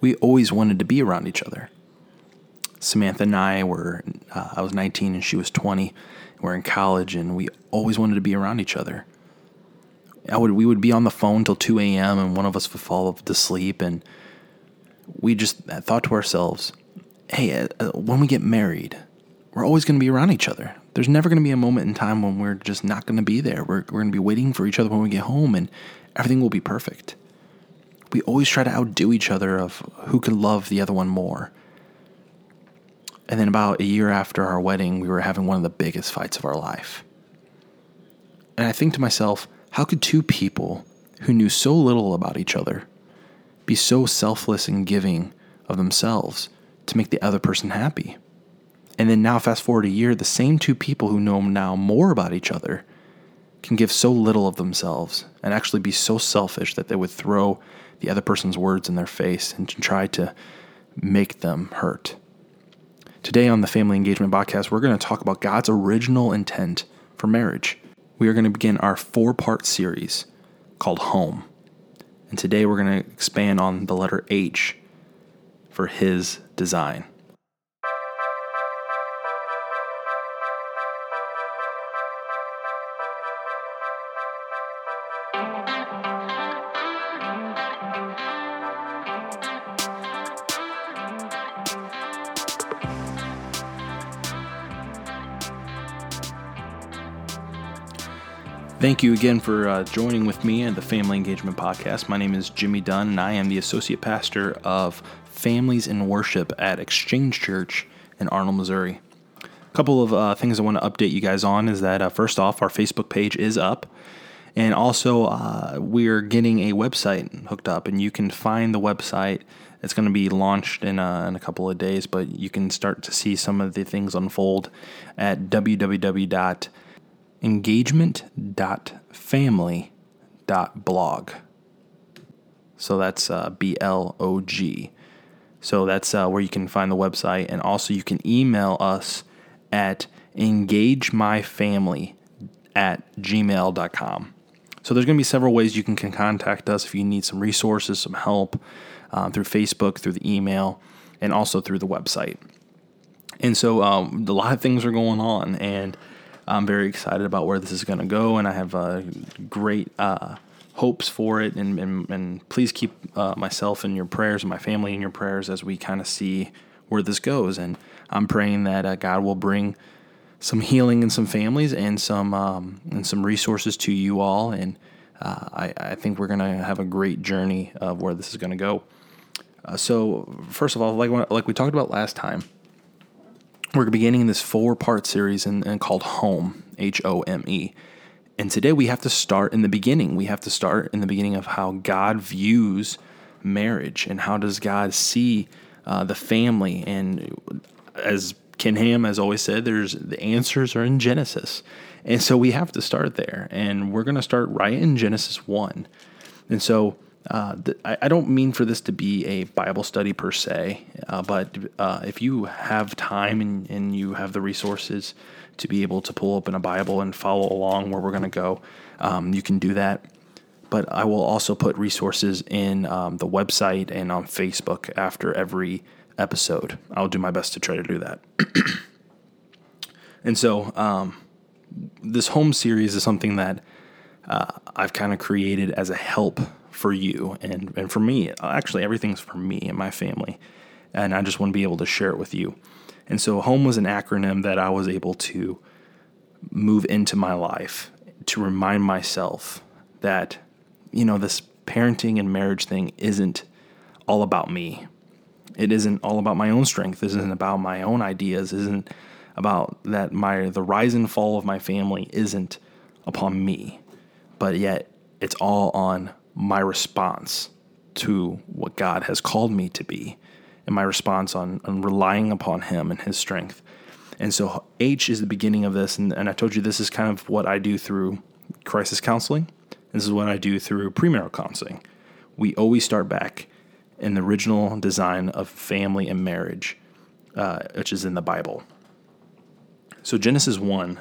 we always wanted to be around each other. Samantha and I were, uh, I was 19 and she was 20. We're in college and we always wanted to be around each other. I would, we would be on the phone till 2 a.m. and one of us would fall to sleep. And we just thought to ourselves, hey, uh, uh when we get married, we're always going to be around each other. There's never going to be a moment in time when we're just not going to be there. We're, we're going to be waiting for each other when we get home and everything will be perfect. We always try to outdo each other of who could love the other one more. And then about a year after our wedding, we were having one of the biggest fights of our life. And I think to myself, how could two people who knew so little about each other be so selfless and giving of themselves to make the other person happy? And then now, fast forward a year, the same two people who know now more about each other can give so little of themselves and actually be so selfish that they would throw the other person's words in their face and to try to make them hurt. Today on the Family Engagement Podcast, we're going to talk about God's original intent for marriage. We are going to begin our four part series called Home. And today we're going to expand on the letter H for His design. Thank you again for uh, joining with me and the Family Engagement Podcast. My name is Jimmy Dunn, and I am the Associate Pastor of Families in Worship at Exchange Church in Arnold, Missouri. A couple of uh, things I want to update you guys on is that, uh, first off, our Facebook page is up. And also, uh, we're getting a website hooked up, and you can find the website. It's going to be launched in a, uh, in a couple of days, but you can start to see some of the things unfold at www engagement.family.blog. So that's uh, B L O G. So that's uh, where you can find the website. And also, you can email us at engagemyfamily at gmail.com. So there's going to be several ways you can, can contact us if you need some resources, some help um, through Facebook, through the email, and also through the website. And so um, a lot of things are going on. And I'm very excited about where this is going to go, and I have uh, great uh, hopes for it. And, and, and please keep uh, myself in your prayers and my family in your prayers as we kind of see where this goes. And I'm praying that uh, God will bring some healing in some families and some um, and some resources to you all. And uh, I, I think we're going to have a great journey of where this is going to go. Uh, so first of all, like like we talked about last time we're beginning this four part series and, and called Home, H O M E. And today we have to start in the beginning. We have to start in the beginning of how God views marriage and how does God see uh, the family. And as Ken Ham has always said, there's the answers are in Genesis. And so we have to start there. And we're going to start right in Genesis 1. And so uh, I, I, don't mean for this to be a Bible study per se, uh, but uh, if you have time and, and you have the resources to be able to pull open a Bible and follow along where we're going to go, um, you can do that. But I will also put resources in um, the website and on Facebook after every episode. I'll do my best to try to do that. and so, um, this home series is something that uh, I've kind of created as a help for you and, and for me. Actually, everything's for me and my family. And I just want to be able to share it with you. And so, HOME was an acronym that I was able to move into my life to remind myself that, you know, this parenting and marriage thing isn't all about me. It isn't all about my own strength. This isn't about my own ideas. This isn't about that my the rise and fall of my family isn't upon me. But yet it's all on my response to what God has called me to be and my response on, on relying upon Him and His strength. And so H is the beginning of this. And, and I told you this is kind of what I do through crisis counseling. This is what I do through premarital counseling. We always start back in the original design of family and marriage, uh, which is in the Bible. So, Genesis 1,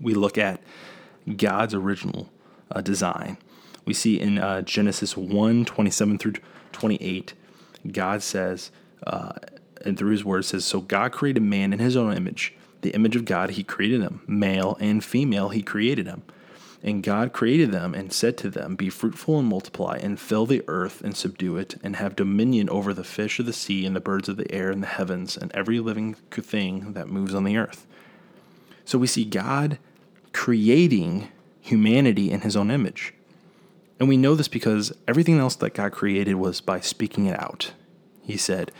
we look at God's original uh, design we see in uh, Genesis 1 27 through 28 God says, uh, and through his word says, So God created man in his own image. The image of God, he created them. Male and female, he created them. And God created them and said to them, Be fruitful and multiply, and fill the earth and subdue it, and have dominion over the fish of the sea, and the birds of the air, and the heavens, and every living thing that moves on the earth. So we see God creating humanity in his own image. And we know this because everything else that God created was by speaking it out. He said,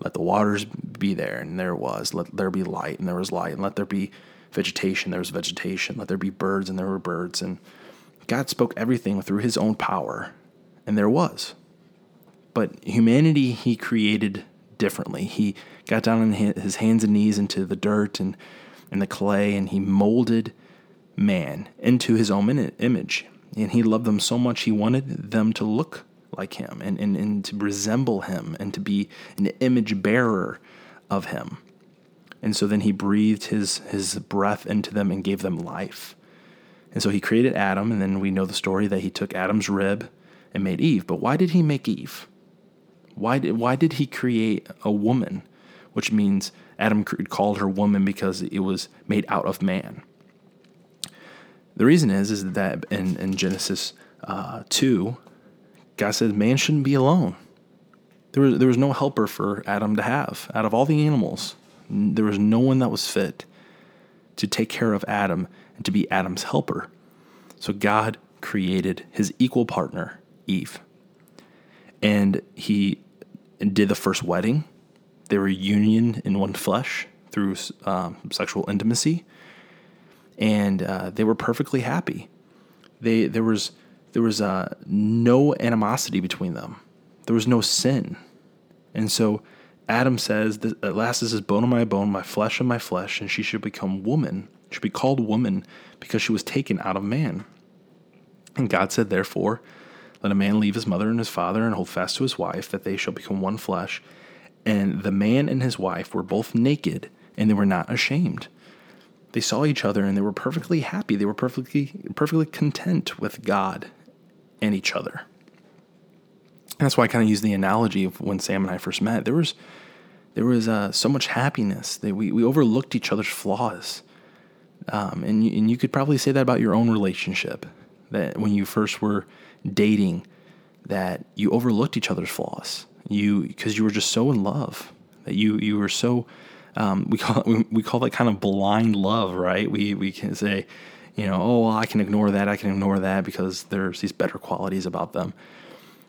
Let the waters be there, and there was. Let there be light, and there was light. And let there be vegetation, there was vegetation. Let there be birds, and there were birds. And God spoke everything through his own power, and there was. But humanity, he created differently. He got down on his hands and knees into the dirt and, and the clay, and he molded man into his own image. And he loved them so much, he wanted them to look like him and, and, and to resemble him and to be an image bearer of him. And so then he breathed his, his breath into them and gave them life. And so he created Adam, and then we know the story that he took Adam's rib and made Eve. But why did he make Eve? Why did, why did he create a woman? Which means Adam called her woman because it was made out of man. The reason is is that in, in Genesis uh, 2, God said man shouldn't be alone. There was, there was no helper for Adam to have. Out of all the animals, there was no one that was fit to take care of Adam and to be Adam's helper. So God created his equal partner, Eve. And he did the first wedding. They were union in one flesh through um, sexual intimacy and uh, they were perfectly happy. They there was there was uh, no animosity between them. There was no sin, and so Adam says, "At last this is bone of my bone, my flesh of my flesh, and she should become woman. Should be called woman because she was taken out of man." And God said, "Therefore, let a man leave his mother and his father and hold fast to his wife, that they shall become one flesh." And the man and his wife were both naked, and they were not ashamed. They saw each other and they were perfectly happy. They were perfectly perfectly content with God and each other. And that's why I kind of use the analogy of when Sam and I first met. There was there was uh, so much happiness that we, we overlooked each other's flaws. Um, and, you, and you could probably say that about your own relationship. That when you first were dating, that you overlooked each other's flaws. You because you were just so in love that you you were so um, we call it, we call that kind of blind love, right? We we can say, you know, oh, well, I can ignore that, I can ignore that because there's these better qualities about them.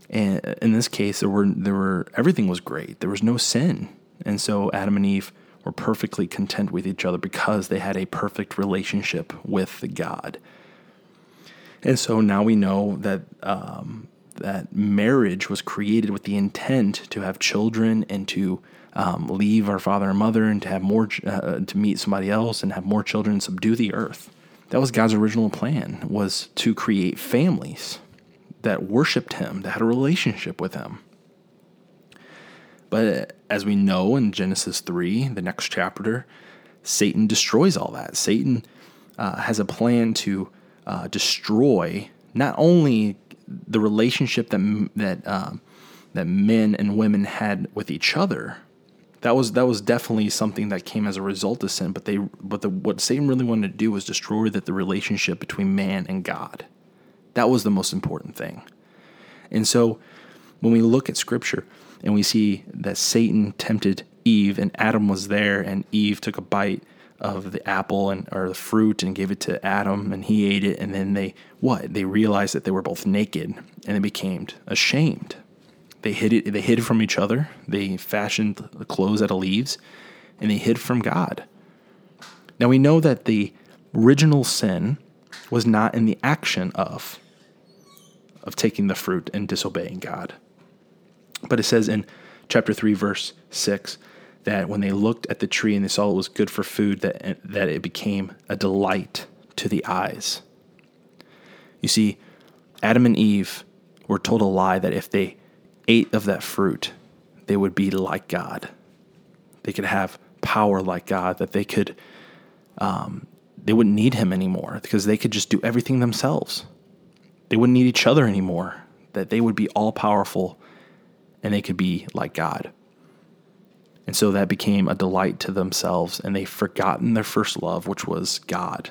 And in this case, there were there were everything was great. There was no sin, and so Adam and Eve were perfectly content with each other because they had a perfect relationship with God. And so now we know that um, that marriage was created with the intent to have children and to um, leave our father and mother and to have more uh, to meet somebody else and have more children subdue the earth. That was god's original plan was to create families that worshiped him that had a relationship with him. But as we know in genesis 3 the next chapter satan destroys all that. Satan uh, has a plan to uh, destroy not only the relationship that that um, that men and women had with each other, that was that was definitely something that came as a result of sin. But they but the, what Satan really wanted to do was destroy that the relationship between man and God. That was the most important thing. And so when we look at Scripture and we see that Satan tempted Eve and Adam was there and Eve took a bite of the apple and or the fruit and gave it to Adam and he ate it and then they what they realized that they were both naked and they became ashamed they hid it. They hid from each other. They fashioned the clothes out of leaves, and they hid from God. Now we know that the original sin was not in the action of of taking the fruit and disobeying God. But it says in chapter 3 verse 6 that when they looked at the tree and they saw it was good for food that that it became a delight to the eyes. You see, Adam and Eve were told a lie that if they ate of that fruit, they would be like God. They could have power like God, that they could, um, they wouldn't need Him anymore because they could just do everything themselves. They wouldn't need each other anymore, that they would be all powerful and they could be like God. And so that became a delight to themselves, and they've forgotten their first love, which was God.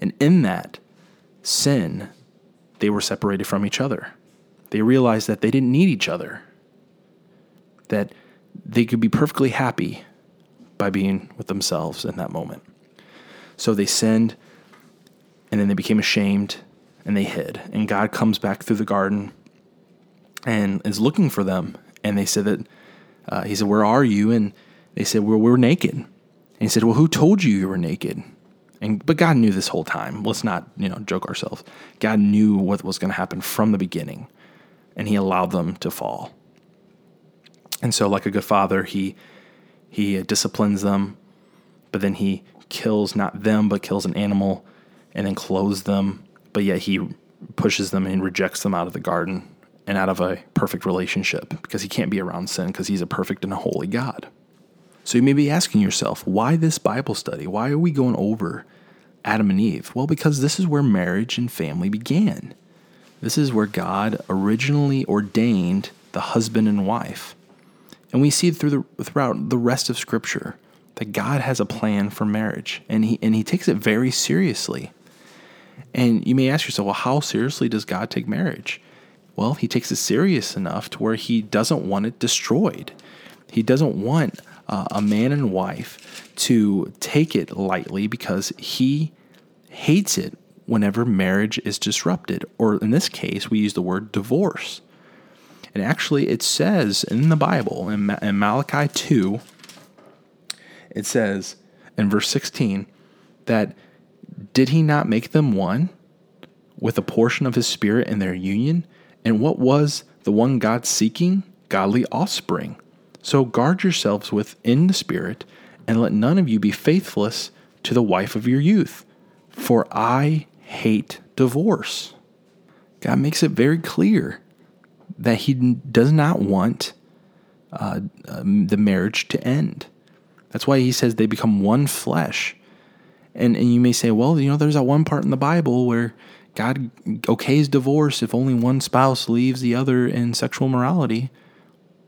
And in that sin, they were separated from each other. They realized that they didn't need each other, that they could be perfectly happy by being with themselves in that moment. So they sinned, and then they became ashamed, and they hid. And God comes back through the garden and is looking for them. And they said that, uh, He said, Where are you? And they said, Well, we're naked. And He said, Well, who told you you were naked? And, but God knew this whole time. Let's not, you know, joke ourselves. God knew what was going to happen from the beginning, and He allowed them to fall. And so, like a good father, He He disciplines them, but then He kills not them, but kills an animal, and then clothes them. But yet He pushes them and rejects them out of the garden and out of a perfect relationship because He can't be around sin because He's a perfect and a holy God. So you may be asking yourself, why this Bible study? Why are we going over Adam and Eve? Well, because this is where marriage and family began. This is where God originally ordained the husband and wife. And we see through the, throughout the rest of Scripture that God has a plan for marriage, and he, and he takes it very seriously. And you may ask yourself, well, how seriously does God take marriage? Well, he takes it serious enough to where he doesn't want it destroyed. He doesn't want uh, a man and wife to take it lightly because he hates it whenever marriage is disrupted, or in this case, we use the word divorce. And actually, it says in the Bible, in, Ma- in Malachi 2, it says in verse 16 that did he not make them one with a portion of his spirit in their union? And what was the one God seeking? Godly offspring. So guard yourselves within the Spirit, and let none of you be faithless to the wife of your youth. For I hate divorce. God makes it very clear that He does not want uh, um, the marriage to end. That's why He says they become one flesh. And, and you may say, well, you know, there's that one part in the Bible where God okays divorce if only one spouse leaves the other in sexual morality.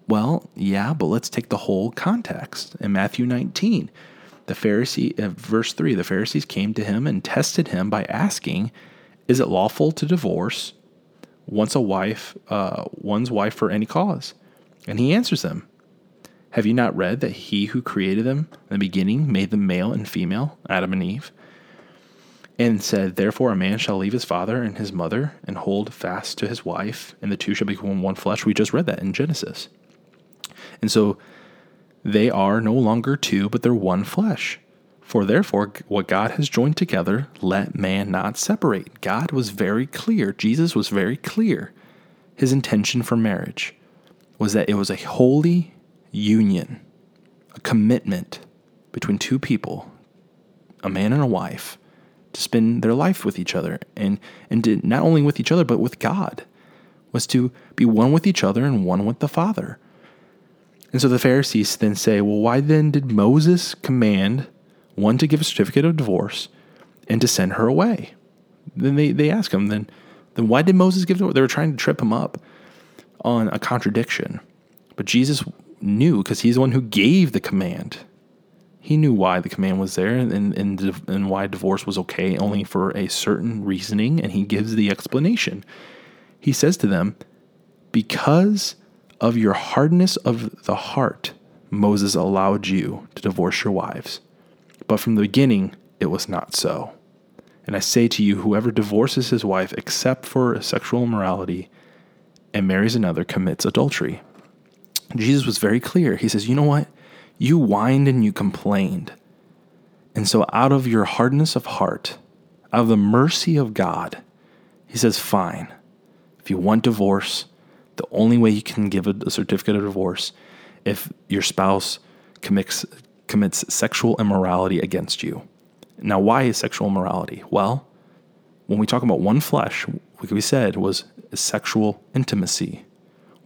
Well, yeah, but let's take the whole context. In Matthew 19, the Pharisee, uh, verse 3, the Pharisees came to him and tested him by asking, Is it lawful to divorce once a wife, uh, one's wife for any cause? And he answers them, Have you not read that he who created them in the beginning made them male and female, Adam and Eve? And said, Therefore a man shall leave his father and his mother and hold fast to his wife, and the two shall become one flesh. We just read that in Genesis. And so they are no longer two, but they're one flesh. For therefore, what God has joined together, let man not separate. God was very clear. Jesus was very clear. His intention for marriage was that it was a holy union, a commitment between two people, a man and a wife, to spend their life with each other and, and not only with each other, but with God, was to be one with each other and one with the Father. And so the Pharisees then say, Well, why then did Moses command one to give a certificate of divorce and to send her away? Then they, they ask him, then, then why did Moses give it? They were trying to trip him up on a contradiction. But Jesus knew because he's the one who gave the command. He knew why the command was there and, and, and why divorce was okay only for a certain reasoning, and he gives the explanation. He says to them, Because of your hardness of the heart, Moses allowed you to divorce your wives. But from the beginning, it was not so. And I say to you, whoever divorces his wife except for sexual immorality and marries another commits adultery. Jesus was very clear. He says, You know what? You whined and you complained. And so, out of your hardness of heart, out of the mercy of God, he says, Fine. If you want divorce, the only way you can give a, a certificate of divorce if your spouse commits commits sexual immorality against you. Now, why is sexual immorality? Well, when we talk about one flesh, like we said, was sexual intimacy,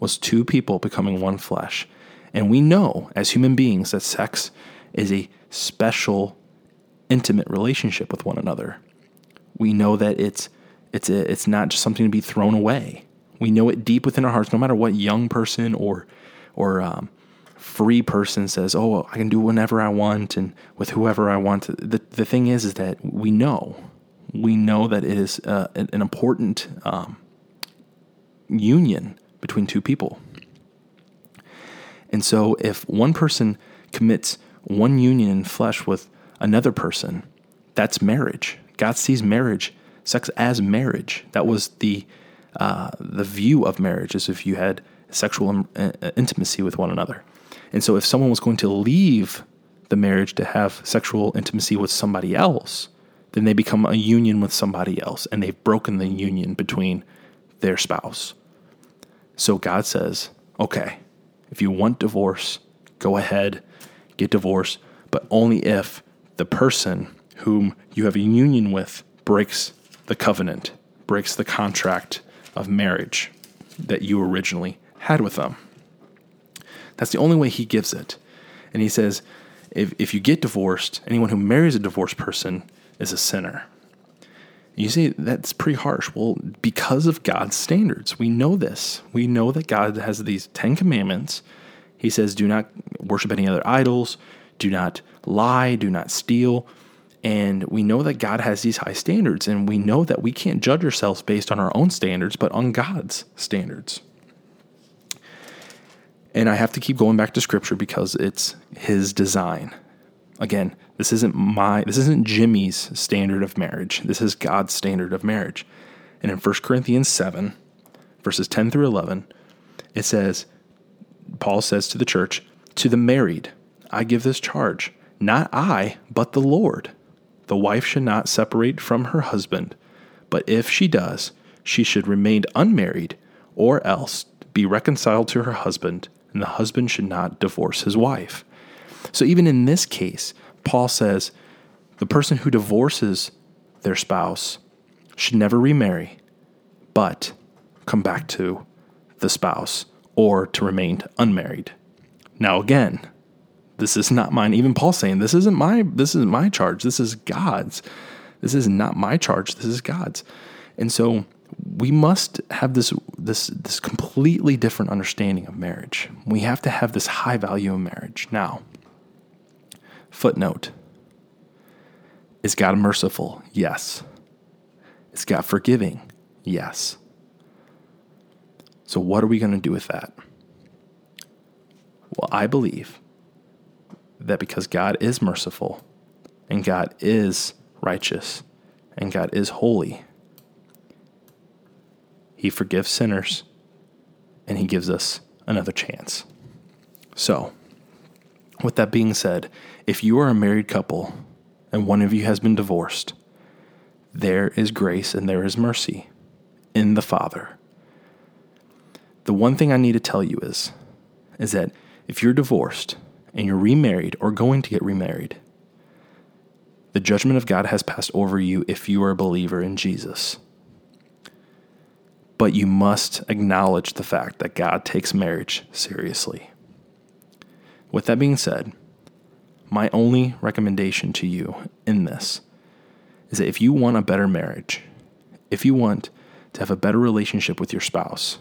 was two people becoming one flesh. And we know as human beings that sex is a special, intimate relationship with one another. We know that it's it's a, it's not just something to be thrown away We know it deep within our hearts, no matter what young person or or um, free person says, "Oh, I can do whenever I want and with whoever I want." The the thing is, is that we know, we know that it is uh, an important um, union between two people. And so, if one person commits one union in flesh with another person, that's marriage. God sees marriage, sex as marriage. That was the uh, the view of marriage, as if you had sexual um, uh, intimacy with one another. And so, if someone was going to leave the marriage to have sexual intimacy with somebody else, then they become a union with somebody else, and they've broken the union between their spouse. So God says, okay, if you want divorce, go ahead, get divorced, but only if the person whom you have a union with breaks the covenant, breaks the contract of marriage that you originally had with them. That's the only way he gives it. And he says, if, if you get divorced, anyone who marries a divorced person is a sinner. You see, that's pretty harsh. Well, because of God's standards, we know this. We know that God has these Ten Commandments. He says, do not worship any other idols, do not lie, do not steal. And we know that God has these high standards, and we know that we can't judge ourselves based on our own standards, but on God's standards. And I have to keep going back to scripture because it's his design. Again, this isn't my this isn't Jimmy's standard of marriage. This is God's standard of marriage. And in 1 Corinthians 7, verses 10 through 11, it says Paul says to the church, "To the married, I give this charge, not I, but the Lord. The wife should not separate from her husband, but if she does, she should remain unmarried or else be reconciled to her husband." and the husband should not divorce his wife. So, even in this case, Paul says the person who divorces their spouse should never remarry, but come back to the spouse or to remain unmarried. Now, again, this is not mine. Even Paul saying this isn't my this isn't my charge. This is God's. This is not my charge. This is God's. And so we must have this this this completely different understanding of marriage. We have to have this high value of marriage. Now, footnote. Is God merciful? Yes. Is God forgiving? Yes. So what are we going to do with that? Well, I believe that because God is merciful and God is righteous and God is holy, he forgives sinners, and He gives us another chance. So, with that being said, if you are a married couple and one of you has been divorced, there is grace and there is mercy in the Father. The one thing I need to tell you is, is that if you're divorced and you're remarried or going to get remarried, the judgment of God has passed over you if you are a believer in Jesus. But you must acknowledge the fact that God takes marriage seriously. With that being said, my only recommendation to you in this is that if you want a better marriage, if you want to have a better relationship with your spouse,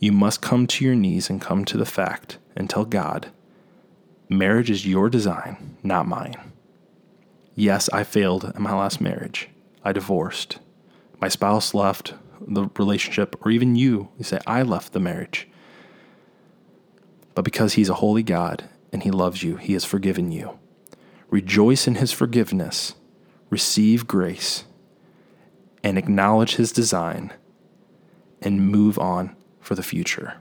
you must come to your knees and come to the fact and tell God, marriage is your design, not mine. Yes, I failed in my last marriage. I divorced. My spouse left the relationship, or even you, you say, I left the marriage. But because He's a holy God and He loves you, He has forgiven you. Rejoice in His forgiveness, receive grace, and acknowledge His design, and move on for the future.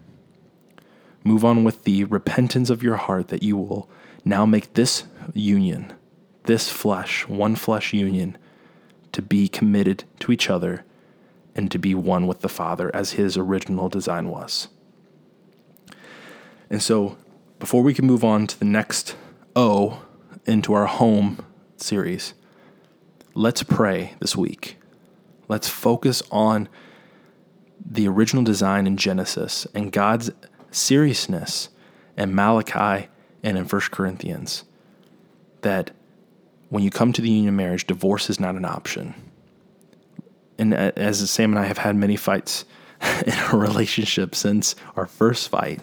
Move on with the repentance of your heart that you will now make this union, this flesh, one flesh union, to be committed to each other and to be one with the Father as his original design was. And so, before we can move on to the next O into our home series, let's pray this week. Let's focus on the original design in Genesis and God's seriousness in Malachi and in 1 Corinthians. That when you come to the union marriage, divorce is not an option and uh, as Sam and I have had many fights in our relationship since our first fight.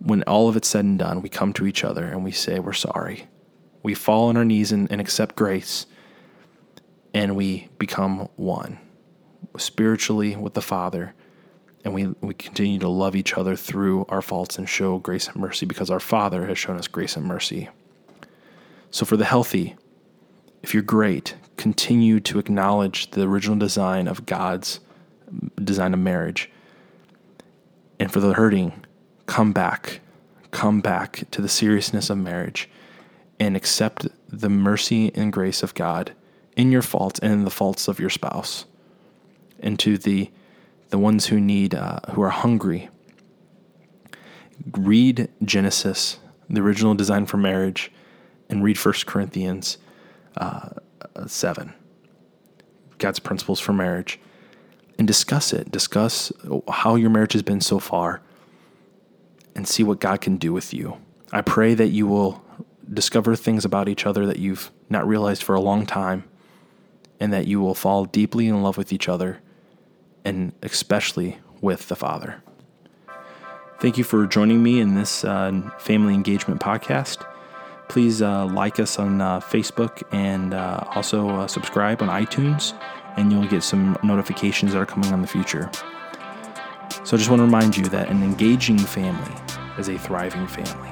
When all of it's said and done, we come to each other and we say, We're sorry. We fall on our knees and, and accept grace, and we become one spiritually with the Father. And we, we continue to love each other through our faults and show grace and mercy because our Father has shown us grace and mercy. So, for the healthy, if you're great, continue to acknowledge the original design of God's design of marriage. And for the hurting, come back. Come back to the seriousness of marriage and accept the mercy and grace of God in your faults and in the faults of your spouse. And to the the ones who need uh, who are hungry, read Genesis, the original design for marriage, and read 1 Corinthians uh, 7, God's principles for marriage, and discuss it. Discuss how your marriage has been so far and see what God can do with you. I pray that you will discover things about each other that you've not realized for a long time, and that you will fall deeply in love with each other, and especially with the Father. Thank you for joining me in this uh, family engagement podcast. Please uh, like us on uh, Facebook and uh, also uh, subscribe on iTunes, and you'll get some notifications that are coming on the future. So I just want to remind you that an engaging family is a thriving family.